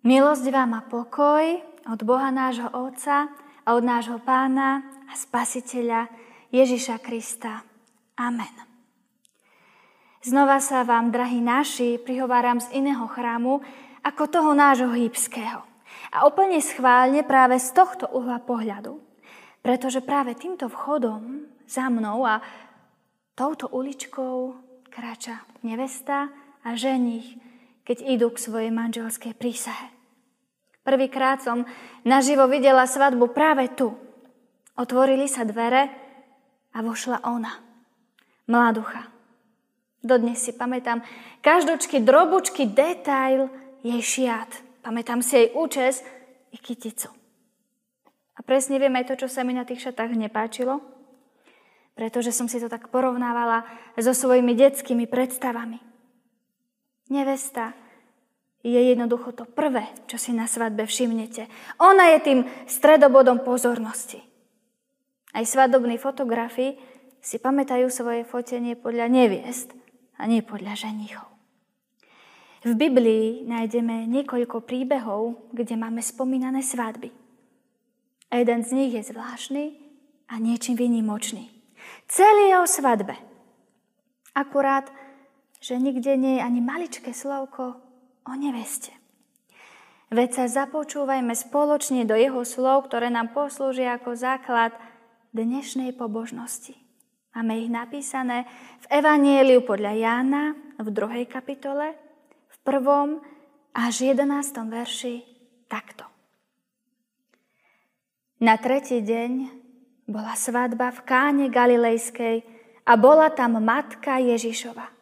Milosť vám a pokoj od Boha nášho Otca a od nášho Pána a Spasiteľa Ježiša Krista. Amen. Znova sa vám, drahí naši, prihováram z iného chrámu ako toho nášho hýbského. A úplne schválne práve z tohto uhla pohľadu. Pretože práve týmto vchodom za mnou a touto uličkou kráča nevesta a ženich, keď idú k svojej manželskej prísahe. Prvýkrát som naživo videla svadbu práve tu. Otvorili sa dvere a vošla ona. Mladucha. Dodnes si pamätám každočky drobučky detail jej šiat. Pamätám si jej účes i kyticu. A presne viem aj to, čo sa mi na tých šatách nepáčilo, pretože som si to tak porovnávala so svojimi detskými predstavami. Nevesta je jednoducho to prvé, čo si na svadbe všimnete. Ona je tým stredobodom pozornosti. Aj svadobní fotografi si pamätajú svoje fotenie podľa neviest a nie podľa ženichov. V Biblii nájdeme niekoľko príbehov, kde máme spomínané svadby. A jeden z nich je zvláštny a niečím výnimočný. Celý je o svadbe. Akurát že nikde nie je ani maličké slovko o neveste. Veď sa započúvajme spoločne do jeho slov, ktoré nám poslúžia ako základ dnešnej pobožnosti. Máme ich napísané v Evanieliu podľa Jána v druhej kapitole, v prvom až 11. verši takto. Na tretí deň bola svadba v Káne Galilejskej a bola tam matka Ježišova.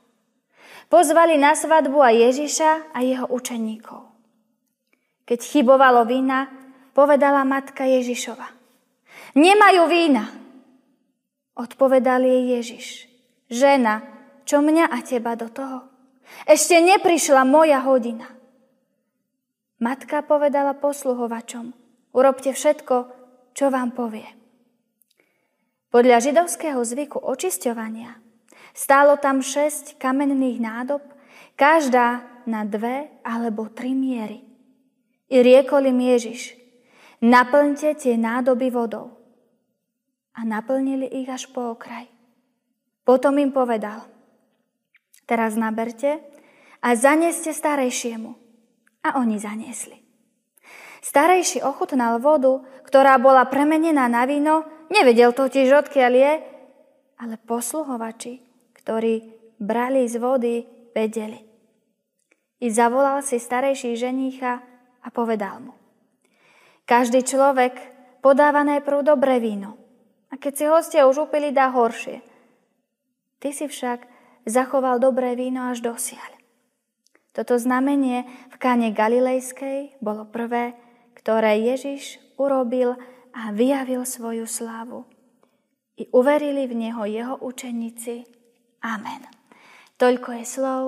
Pozvali na svadbu a Ježiša a jeho učeníkov. Keď chybovalo vína, povedala matka Ježišova. Nemajú vína. Odpovedal jej Ježiš. Žena, čo mňa a teba do toho? Ešte neprišla moja hodina. Matka povedala posluhovačom, urobte všetko, čo vám povie. Podľa židovského zvyku očisťovania Stálo tam šesť kamenných nádob, každá na dve alebo tri miery. I riekol im Ježiš, naplňte tie nádoby vodou. A naplnili ich až po okraj. Potom im povedal, teraz naberte a zaneste starejšiemu. A oni zaniesli. Starejší ochutnal vodu, ktorá bola premenená na víno, nevedel totiž odkiaľ je, ale posluhovači ktorí brali z vody, vedeli. I zavolal si starejší ženícha a povedal mu. Každý človek podáva najprv dobré víno a keď si hostia už upili, dá horšie. Ty si však zachoval dobré víno až dosiaľ. Toto znamenie v káne Galilejskej bolo prvé, ktoré Ježiš urobil a vyjavil svoju slávu. I uverili v Neho jeho učeníci Amen. Toľko je slov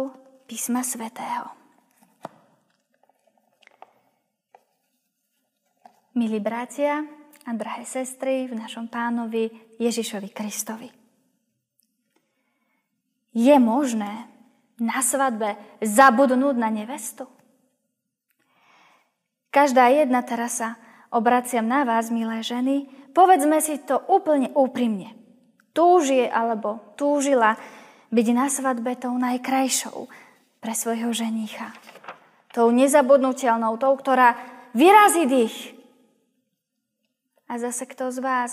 písma svätého. Milí bratia a drahé sestry v našom pánovi Ježišovi Kristovi. Je možné na svadbe zabudnúť na nevestu? Každá jedna teraz sa obraciam na vás, milé ženy, povedzme si to úplne úprimne. Túžie alebo túžila byť na svadbe tou najkrajšou pre svojho ženícha. Tou nezabudnutelnou, tou, ktorá vyrazí dých. A zase kto z vás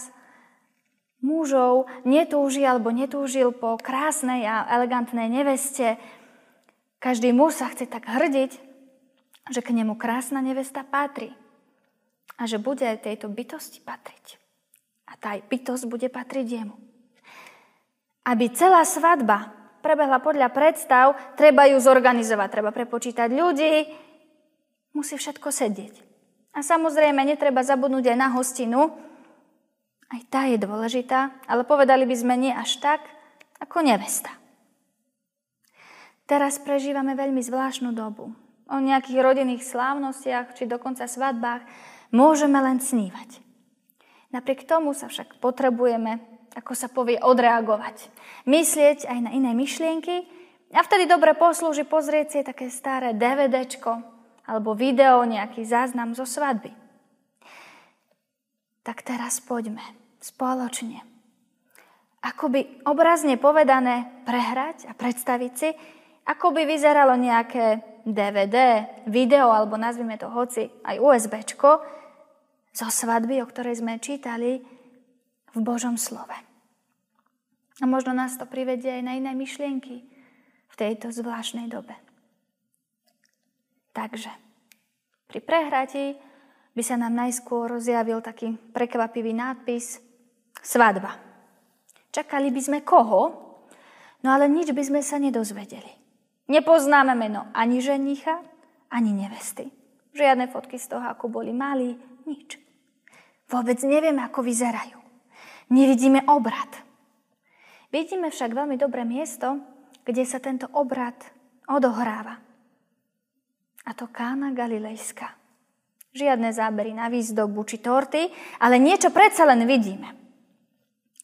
mužov netúži alebo netúžil po krásnej a elegantnej neveste, každý muž sa chce tak hrdiť, že k nemu krásna nevesta patrí a že bude tejto bytosti patriť. A tá bytosť bude patriť jemu. Aby celá svadba prebehla podľa predstav, treba ju zorganizovať, treba prepočítať ľudí, musí všetko sedieť. A samozrejme, netreba zabudnúť aj na hostinu, aj tá je dôležitá, ale povedali by sme nie až tak, ako nevesta. Teraz prežívame veľmi zvláštnu dobu. O nejakých rodinných slávnostiach či dokonca svadbách môžeme len snívať. Napriek tomu sa však potrebujeme ako sa povie, odreagovať. Myslieť aj na iné myšlienky a vtedy dobre poslúži pozrieť si také staré DVDčko alebo video, nejaký záznam zo svadby. Tak teraz poďme spoločne. Akoby obrazne povedané prehrať a predstaviť si, ako by vyzeralo nejaké DVD, video, alebo nazvime to hoci aj USBčko zo svadby, o ktorej sme čítali v Božom slove. A možno nás to privedie aj na iné myšlienky v tejto zvláštnej dobe. Takže pri prehratí by sa nám najskôr rozjavil taký prekvapivý nápis Svadba. Čakali by sme koho, no ale nič by sme sa nedozvedeli. Nepoznáme meno ani ženicha, ani nevesty. Žiadne fotky z toho, ako boli malí, nič. Vôbec nevieme, ako vyzerajú. Nevidíme obrad. Vidíme však veľmi dobré miesto, kde sa tento obrad odohráva. A to Kána Galilejska. Žiadne zábery na výzdobu či torty, ale niečo predsa len vidíme.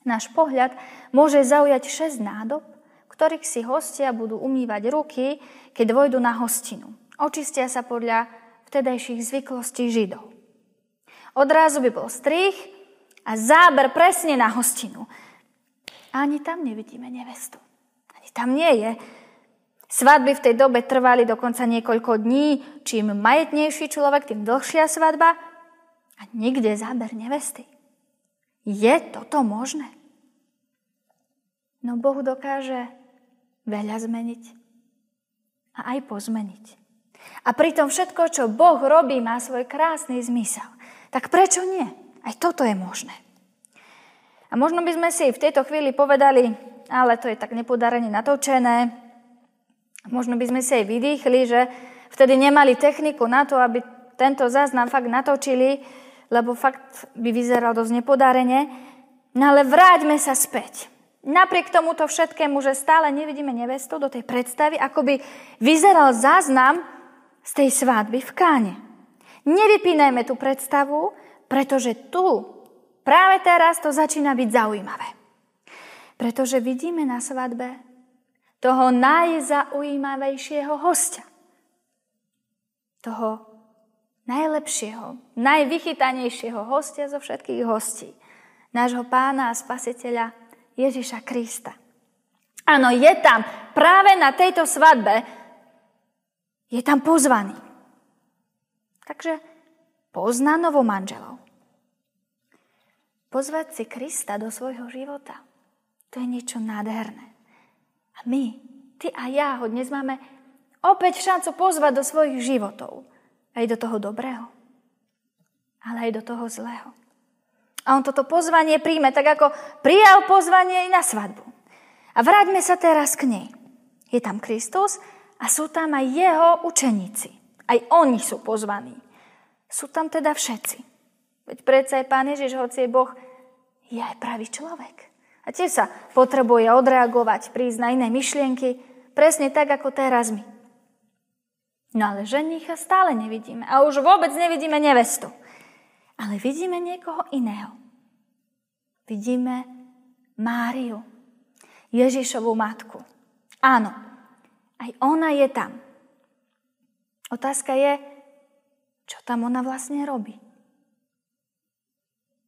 Náš pohľad môže zaujať 6 nádob, ktorých si hostia budú umývať ruky, keď vojdu na hostinu. Očistia sa podľa vtedajších zvyklostí Židov. Odrázu by bol strých a záber presne na hostinu. Ani tam nevidíme nevestu. Ani tam nie je. Svadby v tej dobe trvali dokonca niekoľko dní. Čím majetnejší človek, tým dlhšia svadba. A nikde záber nevesty. Je toto možné? No Boh dokáže veľa zmeniť a aj pozmeniť. A pritom všetko, čo Boh robí, má svoj krásny zmysel. Tak prečo nie? Aj toto je možné. A možno by sme si v tejto chvíli povedali, ale to je tak nepodarene natočené. Možno by sme si aj vydýchli, že vtedy nemali techniku na to, aby tento záznam fakt natočili, lebo fakt by vyzeral dosť nepodarene. No ale vráťme sa späť. Napriek tomuto všetkému, že stále nevidíme nevestu do tej predstavy, ako by vyzeral záznam z tej svádby v káne. Nevypínajme tú predstavu, pretože tu, práve teraz, to začína byť zaujímavé. Pretože vidíme na svadbe toho najzaujímavejšieho hostia. Toho najlepšieho, najvychytanejšieho hostia zo všetkých hostí. Nášho pána a spasiteľa Ježiša Krista. Áno, je tam, práve na tejto svadbe, je tam pozvaný. Takže pozná novomanželov. Pozvať si Krista do svojho života, to je niečo nádherné. A my, ty a ja ho dnes máme opäť šancu pozvať do svojich životov. Aj do toho dobrého, ale aj do toho zlého. A on toto pozvanie príjme, tak ako prijal pozvanie i na svadbu. A vráťme sa teraz k nej. Je tam Kristus a sú tam aj jeho učeníci. Aj oni sú pozvaní. Sú tam teda všetci. Veď predsa aj Pán Ježiš, hoci je Boh, je aj pravý človek. A tiež sa potrebuje odreagovať, prísť na iné myšlienky, presne tak, ako teraz my. No ale ženicha stále nevidíme. A už vôbec nevidíme nevestu. Ale vidíme niekoho iného. Vidíme Máriu, Ježišovú matku. Áno, aj ona je tam. Otázka je, čo tam ona vlastne robí.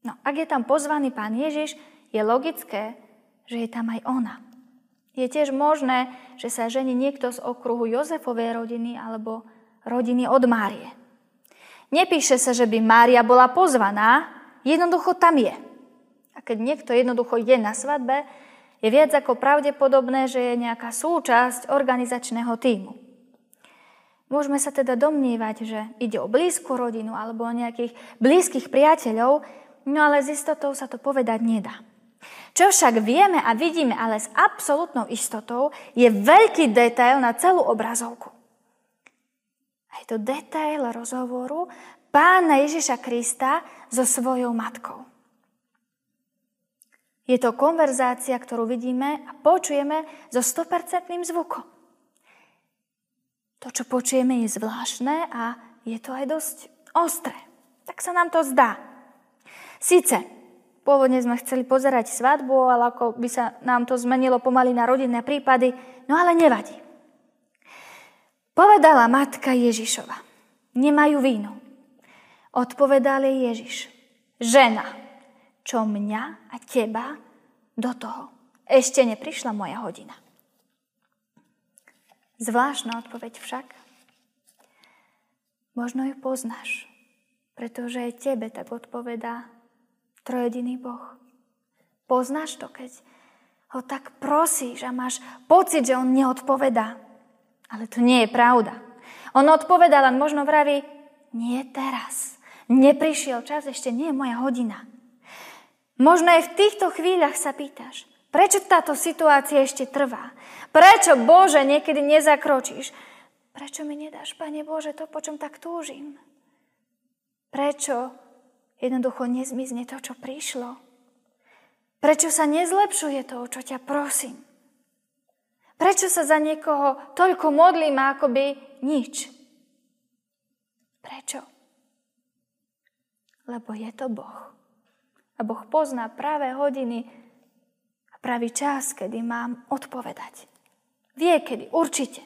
No, ak je tam pozvaný pán Ježiš, je logické, že je tam aj ona. Je tiež možné, že sa žení niekto z okruhu Jozefovej rodiny alebo rodiny od Márie. Nepíše sa, že by Mária bola pozvaná, jednoducho tam je. A keď niekto jednoducho je na svadbe, je viac ako pravdepodobné, že je nejaká súčasť organizačného týmu. Môžeme sa teda domnívať, že ide o blízku rodinu alebo o nejakých blízkych priateľov, no ale s istotou sa to povedať nedá. Čo však vieme a vidíme ale s absolútnou istotou, je veľký detail na celú obrazovku. A je to detail rozhovoru pána Ježiša Krista so svojou matkou. Je to konverzácia, ktorú vidíme a počujeme so 100% zvukom. To, čo počujeme, je zvláštne a je to aj dosť ostré. Tak sa nám to zdá. Sice, pôvodne sme chceli pozerať svadbu, ale ako by sa nám to zmenilo pomaly na rodinné prípady, no ale nevadí. Povedala matka Ježišova. nemajú víno. Odpovedal jej Ježiš, žena, čo mňa a teba do toho. Ešte neprišla moja hodina. Zvláštna odpoveď však. Možno ju poznáš, pretože aj tebe tak odpovedá trojediný Boh. Poznáš to, keď ho tak prosíš a máš pocit, že on neodpovedá. Ale to nie je pravda. On odpovedal, len možno vraví, nie teraz. Neprišiel čas, ešte nie je moja hodina. Možno aj v týchto chvíľach sa pýtaš, prečo táto situácia ešte trvá? Prečo, Bože, niekedy nezakročíš? Prečo mi nedáš, Pane Bože, to, po čom tak túžim? Prečo jednoducho nezmizne to, čo prišlo? Prečo sa nezlepšuje to, čo ťa prosím? Prečo sa za niekoho toľko modlím akoby nič? Prečo? Lebo je to Boh. A Boh pozná práve hodiny a pravý čas, kedy mám odpovedať. Vie, kedy, určite.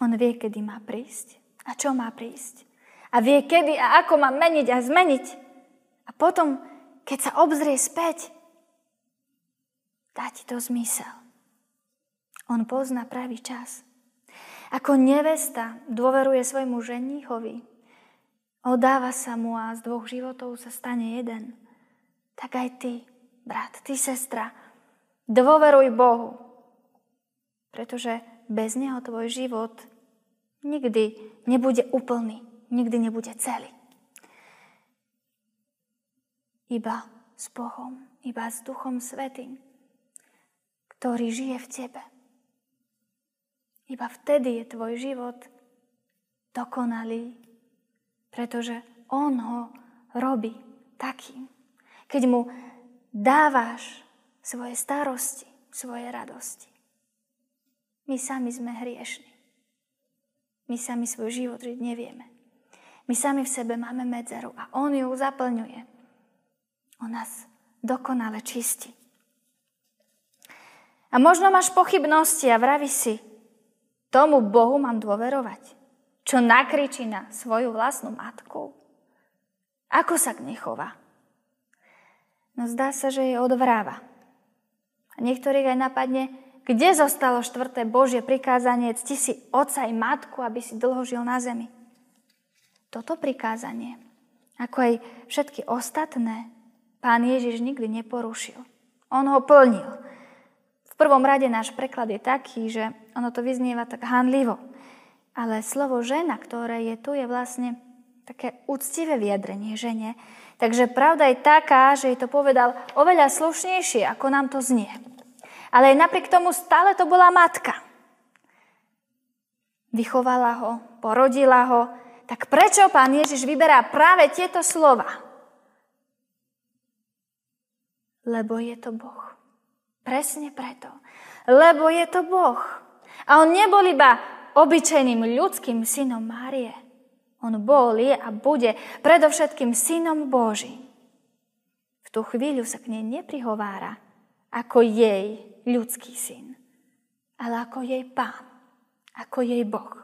On vie, kedy má prísť a čo má prísť. A vie, kedy a ako má meniť a zmeniť. A potom, keď sa obzrie späť, dá ti to zmysel. On pozná pravý čas. Ako nevesta dôveruje svojmu ženíchovi, odáva sa mu a z dvoch životov sa stane jeden, tak aj ty, brat, ty, sestra, Dôveruj Bohu, pretože bez Neho tvoj život nikdy nebude úplný, nikdy nebude celý. Iba s Bohom, iba s Duchom Svetým, ktorý žije v tebe. Iba vtedy je tvoj život dokonalý, pretože On ho robí takým. Keď mu dávaš svoje starosti, svoje radosti. My sami sme hriešni. My sami svoj život žiť nevieme. My sami v sebe máme medzeru a On ju zaplňuje. On nás dokonale čistí. A možno máš pochybnosti a vraví si, tomu Bohu mám dôverovať, čo nakričí na svoju vlastnú matku. Ako sa k nej chová? No zdá sa, že je odvráva. A niektorých aj napadne, kde zostalo štvrté Božie prikázanie, cti si oca i matku, aby si dlho žil na zemi. Toto prikázanie, ako aj všetky ostatné, pán Ježiš nikdy neporušil. On ho plnil. V prvom rade náš preklad je taký, že ono to vyznieva tak hanlivo. Ale slovo žena, ktoré je tu, je vlastne také úctivé vyjadrenie žene, Takže pravda je taká, že jej to povedal oveľa slušnejšie, ako nám to znie. Ale aj napriek tomu stále to bola matka. Vychovala ho, porodila ho. Tak prečo pán Ježiš vyberá práve tieto slova? Lebo je to Boh. Presne preto. Lebo je to Boh. A on nebol iba obyčajným ľudským synom Márie on bol, je a bude predovšetkým synom Božím. V tú chvíľu sa k nej neprihovára ako jej ľudský syn, ale ako jej pán, ako jej Boh.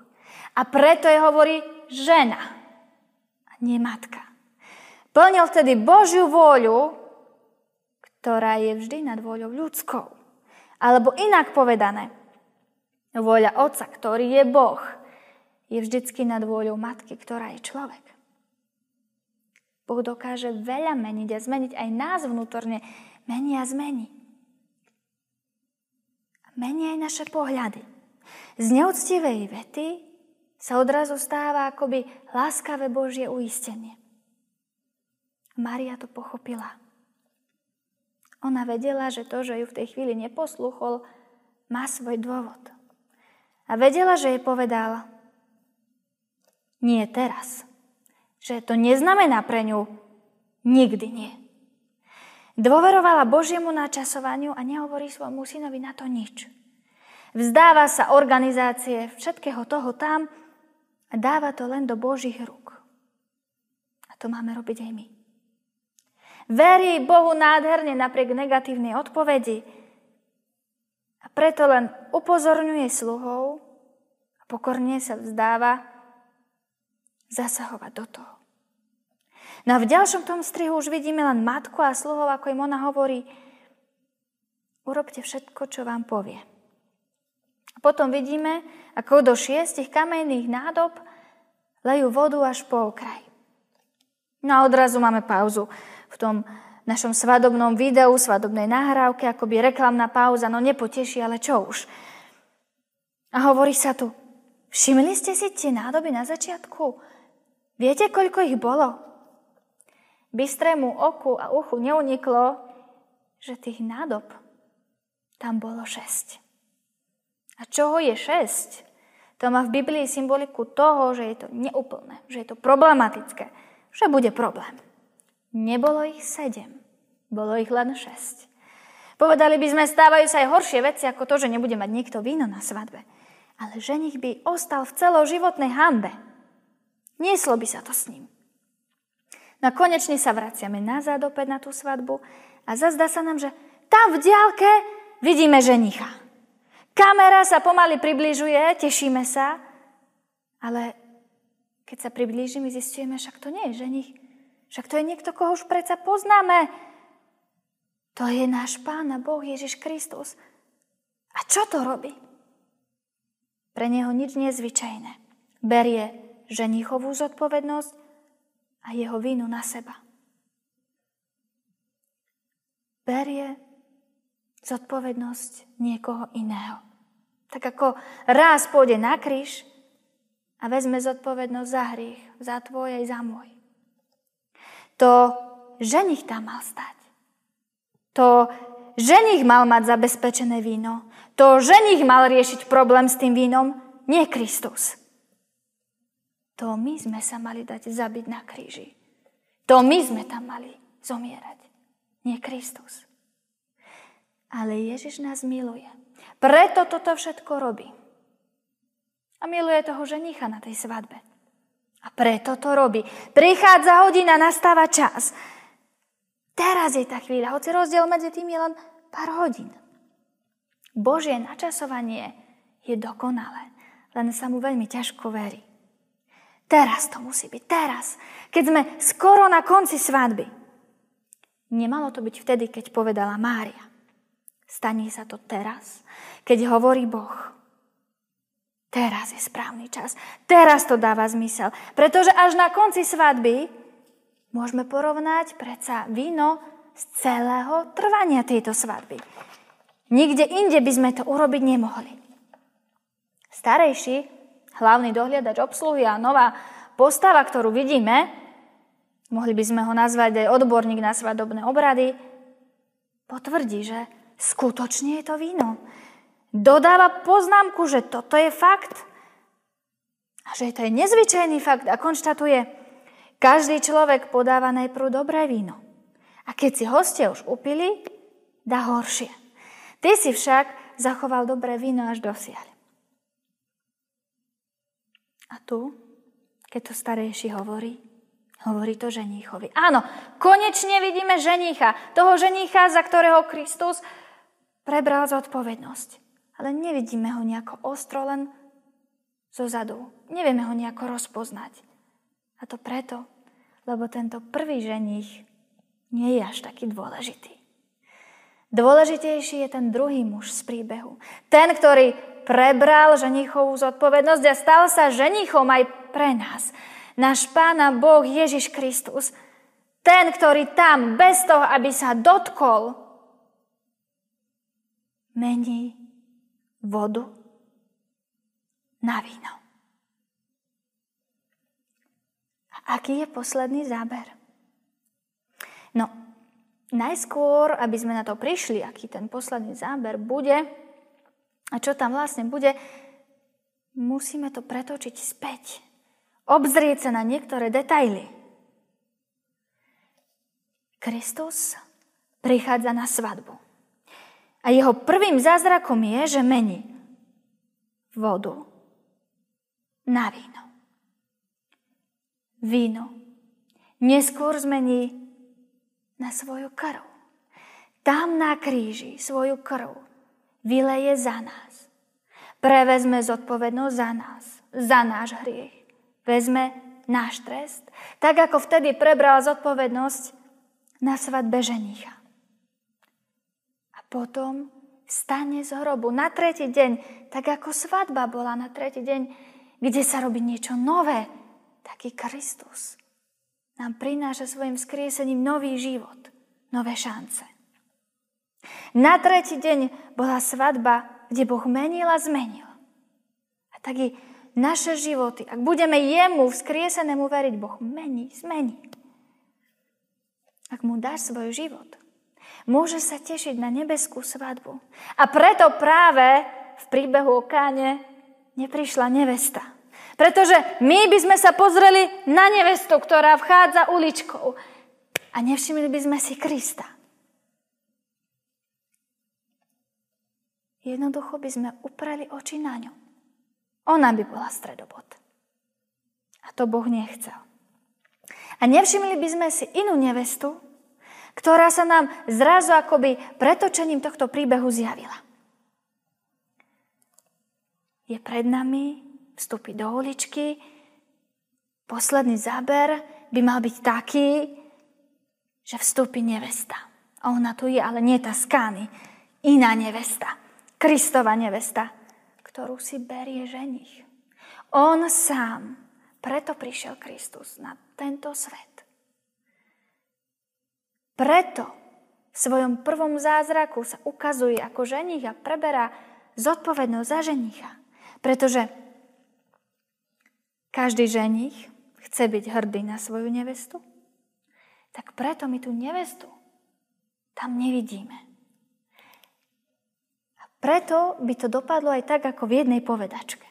A preto je hovorí žena a nie matka. Plnil vtedy Božiu vôľu, ktorá je vždy nad vôľou ľudskou. Alebo inak povedané, vôľa Otca, ktorý je Boh, je vždycky nad vôľou matky, ktorá je človek. Boh dokáže veľa meniť a zmeniť aj nás vnútorne. Mení a zmení. A mení aj naše pohľady. Z neúctivej vety sa odrazu stáva akoby láskavé Božie uistenie. Maria to pochopila. Ona vedela, že to, že ju v tej chvíli neposluchol, má svoj dôvod. A vedela, že jej povedala, nie teraz. Že to neznamená pre ňu nikdy nie. Dôverovala Božiemu načasovaniu a nehovorí svojmu synovi na to nič. Vzdáva sa organizácie všetkého toho tam a dáva to len do Božích rúk. A to máme robiť aj my. Verí Bohu nádherne napriek negatívnej odpovedi a preto len upozorňuje sluhov a pokorne sa vzdáva zasahovať do toho. No a v ďalšom tom strihu už vidíme len matku a sluhov, ako im ona hovorí, urobte všetko, čo vám povie. A potom vidíme, ako do šiestich kamenných nádob lejú vodu až po okraj. No a odrazu máme pauzu v tom našom svadobnom videu, svadobnej nahrávke, akoby reklamná pauza, no nepoteší, ale čo už. A hovorí sa tu, všimli ste si tie nádoby na začiatku? Viete, koľko ich bolo? Bystrému oku a uchu neuniklo, že tých nádob tam bolo šesť. A čoho je šesť? To má v Biblii symboliku toho, že je to neúplné, že je to problematické, že bude problém. Nebolo ich sedem, bolo ich len šesť. Povedali by sme, stávajú sa aj horšie veci ako to, že nebude mať nikto víno na svadbe. Ale ženich by ostal v celoživotnej hambe. Nieslo by sa to s ním. No konečne sa vraciame nazad opäť na tú svadbu a zazdá sa nám, že tam v diálke vidíme ženicha. Kamera sa pomaly približuje, tešíme sa, ale keď sa priblížime, zistujeme, však to nie je ženich. Však to je niekto, koho už predsa poznáme. To je náš Pán a Boh Ježiš Kristus. A čo to robí? Pre neho nič nezvyčajné. Berie ženichovú zodpovednosť a jeho vínu na seba. Berie zodpovednosť niekoho iného. Tak ako raz pôjde na kríž a vezme zodpovednosť za hriech, za tvoj aj za môj. To ženich tam mal stať. To ženich mal mať zabezpečené víno. To ženich mal riešiť problém s tým vínom, nie Kristus. To my sme sa mali dať zabiť na kríži. To my sme tam mali zomierať. Nie Kristus. Ale Ježiš nás miluje. Preto toto všetko robí. A miluje toho ženicha na tej svadbe. A preto to robí. Prichádza hodina, nastáva čas. Teraz je tá chvíľa, hoci rozdiel medzi tým je len pár hodín. Božie načasovanie je dokonalé, len sa mu veľmi ťažko verí. Teraz to musí byť, teraz, keď sme skoro na konci svadby. Nemalo to byť vtedy, keď povedala Mária. Stane sa to teraz, keď hovorí Boh. Teraz je správny čas. Teraz to dáva zmysel. Pretože až na konci svadby môžeme porovnať predsa víno z celého trvania tejto svadby. Nikde inde by sme to urobiť nemohli. Starejší hlavný dohliadač obsluhy a nová postava, ktorú vidíme, mohli by sme ho nazvať aj odborník na svadobné obrady, potvrdí, že skutočne je to víno. Dodáva poznámku, že toto je fakt a že to je nezvyčajný fakt a konštatuje, každý človek podáva najprv dobré víno. A keď si hostia už upili, dá horšie. Ty si však zachoval dobré víno až dosiaľ. A tu, keď to starejší hovorí, hovorí to ženíchovi. Áno, konečne vidíme ženicha, toho ženicha, za ktorého Kristus prebral zodpovednosť. Ale nevidíme ho nejako ostro, len zo zadu. Nevieme ho nejako rozpoznať. A to preto, lebo tento prvý ženich nie je až taký dôležitý. Dôležitejší je ten druhý muž z príbehu. Ten, ktorý prebral ženichovú zodpovednosť a stal sa ženichom aj pre nás. Náš Pána Boh Ježiš Kristus, ten, ktorý tam, bez toho, aby sa dotkol, mení vodu na víno. Aký je posledný záber? No, najskôr, aby sme na to prišli, aký ten posledný záber bude, a čo tam vlastne bude, musíme to pretočiť späť. Obzrieť sa na niektoré detaily. Kristus prichádza na svadbu. A jeho prvým zázrakom je, že mení vodu na víno. Víno neskôr zmení na svoju krv. Tam na kríži svoju krv vyleje za nás. Prevezme zodpovednosť za nás, za náš hriech. Vezme náš trest, tak ako vtedy prebral zodpovednosť na svadbe ženicha. Potom stane z hrobu na tretí deň, tak ako svadba bola na tretí deň, kde sa robí niečo nové, taký Kristus nám prináša svojim skriesením nový život, nové šance. Na tretí deň bola svadba, kde Boh menil a zmenil. A tak i naše životy, ak budeme jemu vzkriesenému veriť, Boh mení, zmení. Ak mu dáš svoj život, môže sa tešiť na nebeskú svadbu. A preto práve v príbehu o Káne neprišla nevesta. Pretože my by sme sa pozreli na nevestu, ktorá vchádza uličkou a nevšimli by sme si Krista. Jednoducho by sme upreli oči na ňu. Ona by bola stredobod. A to Boh nechcel. A nevšimli by sme si inú nevestu, ktorá sa nám zrazu akoby pretočením tohto príbehu zjavila. Je pred nami, vstúpi do uličky, posledný záber by mal byť taký, že vstúpi nevesta. A ona tu je, ale nie tá skány. Iná nevesta. Kristova nevesta, ktorú si berie ženich. On sám, preto prišiel Kristus na tento svet. Preto v svojom prvom zázraku sa ukazuje ako ženich a preberá zodpovednosť za ženicha. Pretože každý ženich chce byť hrdý na svoju nevestu, tak preto my tú nevestu tam nevidíme. Preto by to dopadlo aj tak, ako v jednej povedačke.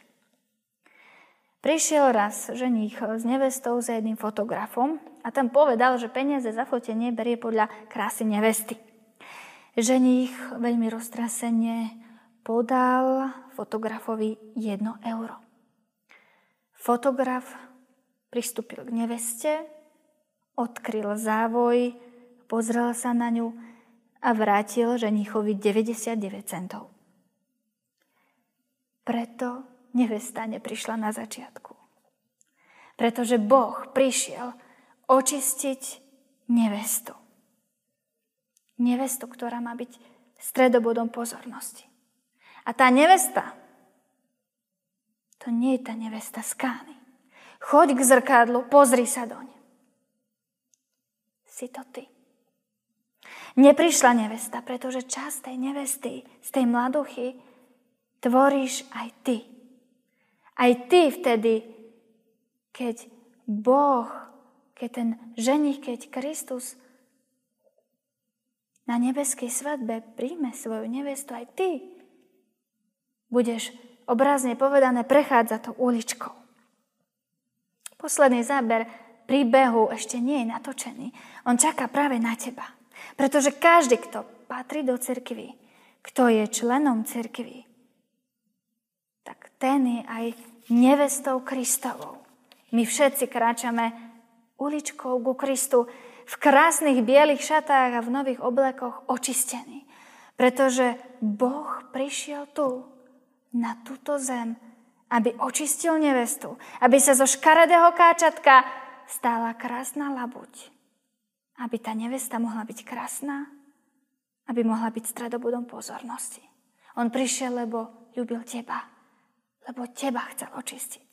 Prišiel raz ženích s nevestou za jedným fotografom a tam povedal, že peniaze za fotenie berie podľa krásy nevesty. Ženích veľmi roztrasene podal fotografovi jedno euro. Fotograf pristúpil k neveste, odkryl závoj, pozrel sa na ňu a vrátil ženichovi 99 centov. Preto nevesta neprišla na začiatku. Pretože Boh prišiel očistiť nevestu. Nevestu, ktorá má byť stredobodom pozornosti. A tá nevesta, to nie je tá nevesta z Kány. Choď k zrkadlu, pozri sa doň. Si to ty. Neprišla nevesta, pretože čas tej nevesty, z tej mladuchy, tvoríš aj ty. Aj ty vtedy, keď Boh, keď ten ženich, keď Kristus na nebeskej svadbe príjme svoju nevestu, aj ty budeš obrazne povedané prechádzať tou uličkou. Posledný záber príbehu ešte nie je natočený. On čaká práve na teba. Pretože každý, kto patrí do cirkvy, kto je členom cirkvy, tak ten je aj nevestou Kristovou. My všetci kráčame uličkou ku Kristu v krásnych bielých šatách a v nových oblekoch očistení. Pretože Boh prišiel tu, na túto zem, aby očistil nevestu, aby sa zo škaredého káčatka stala krásna labuť. Aby tá nevesta mohla byť krásna, aby mohla byť stredobodom pozornosti. On prišiel, lebo ľúbil teba lebo teba chcel očistiť.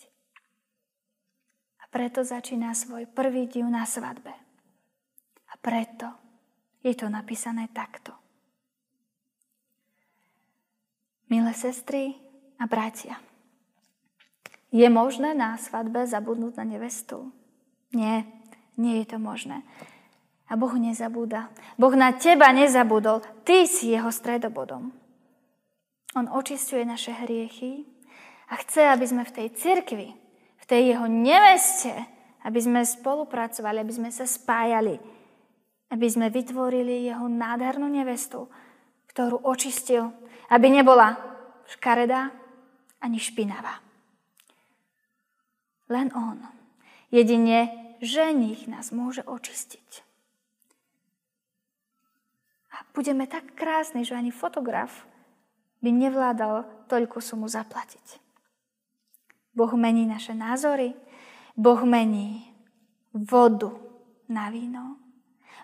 Preto začína svoj prvý div na svadbe. A preto je to napísané takto. Milé sestry a bratia, je možné na svadbe zabudnúť na nevestu? Nie, nie je to možné. A Boh nezabúda. Boh na teba nezabudol. Ty si jeho stredobodom. On očistuje naše hriechy a chce, aby sme v tej cirkvi, v tej jeho neveste, aby sme spolupracovali, aby sme sa spájali, aby sme vytvorili jeho nádhernú nevestu, ktorú očistil, aby nebola škaredá ani špinavá. Len on, jedine ženich nás môže očistiť. A budeme tak krásni, že ani fotograf by nevládal toľku sumu zaplatiť. Boh mení naše názory, Boh mení vodu na víno,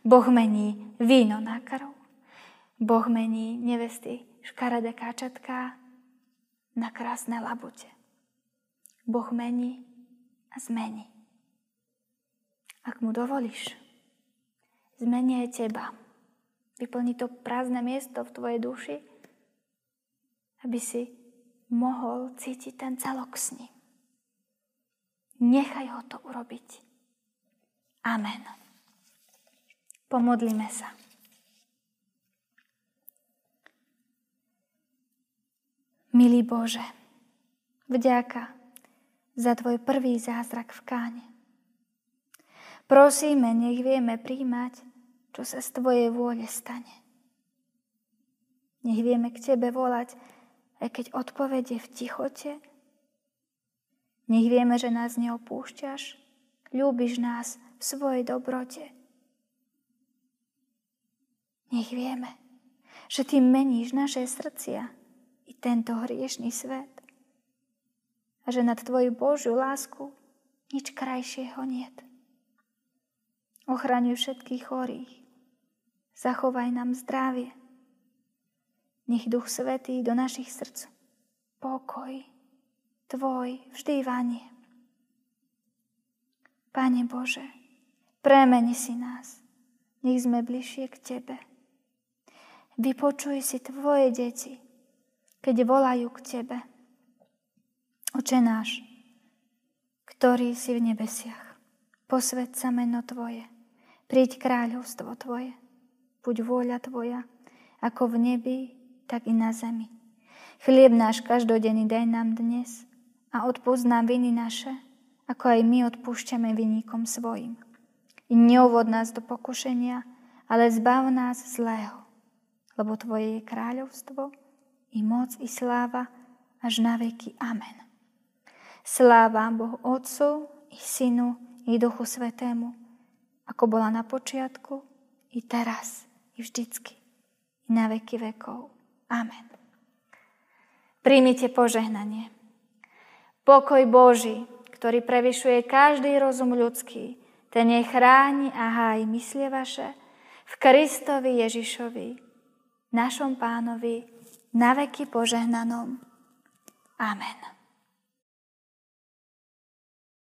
Boh mení víno na krv, Boh mení nevesty škaredé káčatká na krásne labute. Boh mení a zmení. Ak mu dovolíš, zmení aj teba. Vyplní to prázdne miesto v tvojej duši, aby si mohol cítiť ten celok s ním. Nechaj ho to urobiť. Amen. Pomodlíme sa. Milý Bože, vďaka za Tvoj prvý zázrak v káne. Prosíme, nech vieme príjmať, čo sa z Tvojej vôle stane. Nech vieme k Tebe volať, aj keď odpovede v tichote nech vieme, že nás neopúšťaš, ľúbiš nás v svojej dobrote. Nech vieme, že Ty meníš naše srdcia i tento hriešný svet. A že nad Tvoju Božiu lásku nič krajšieho niet. Ochraňuj všetkých chorých. Zachovaj nám zdravie. Nech Duch Svetý do našich srdc pokoj Tvoj vždy vanie. Pane Bože, premeni si nás, nech sme bližšie k Tebe. Vypočuj si Tvoje deti, keď volajú k Tebe. Oče náš, ktorý si v nebesiach, posved sa meno Tvoje, príď kráľovstvo Tvoje, buď vôľa Tvoja, ako v nebi, tak i na zemi. Chlieb náš každodenný daj nám dnes a odpúsť nám viny naše, ako aj my odpúšťame vinníkom svojim. I neuvod nás do pokušenia, ale zbav nás zlého, lebo Tvoje je kráľovstvo, i moc, i sláva, až na veky. Amen. Sláva Bohu Otcu, i Synu, i Duchu Svetému, ako bola na počiatku, i teraz, i vždycky, i na veky vekov. Amen. Príjmite požehnanie. Pokoj Boží, ktorý prevyšuje každý rozum ľudský, ten je chráni a hájí myslie vaše v Kristovi Ježišovi, našom pánovi, na veky požehnanom. Amen.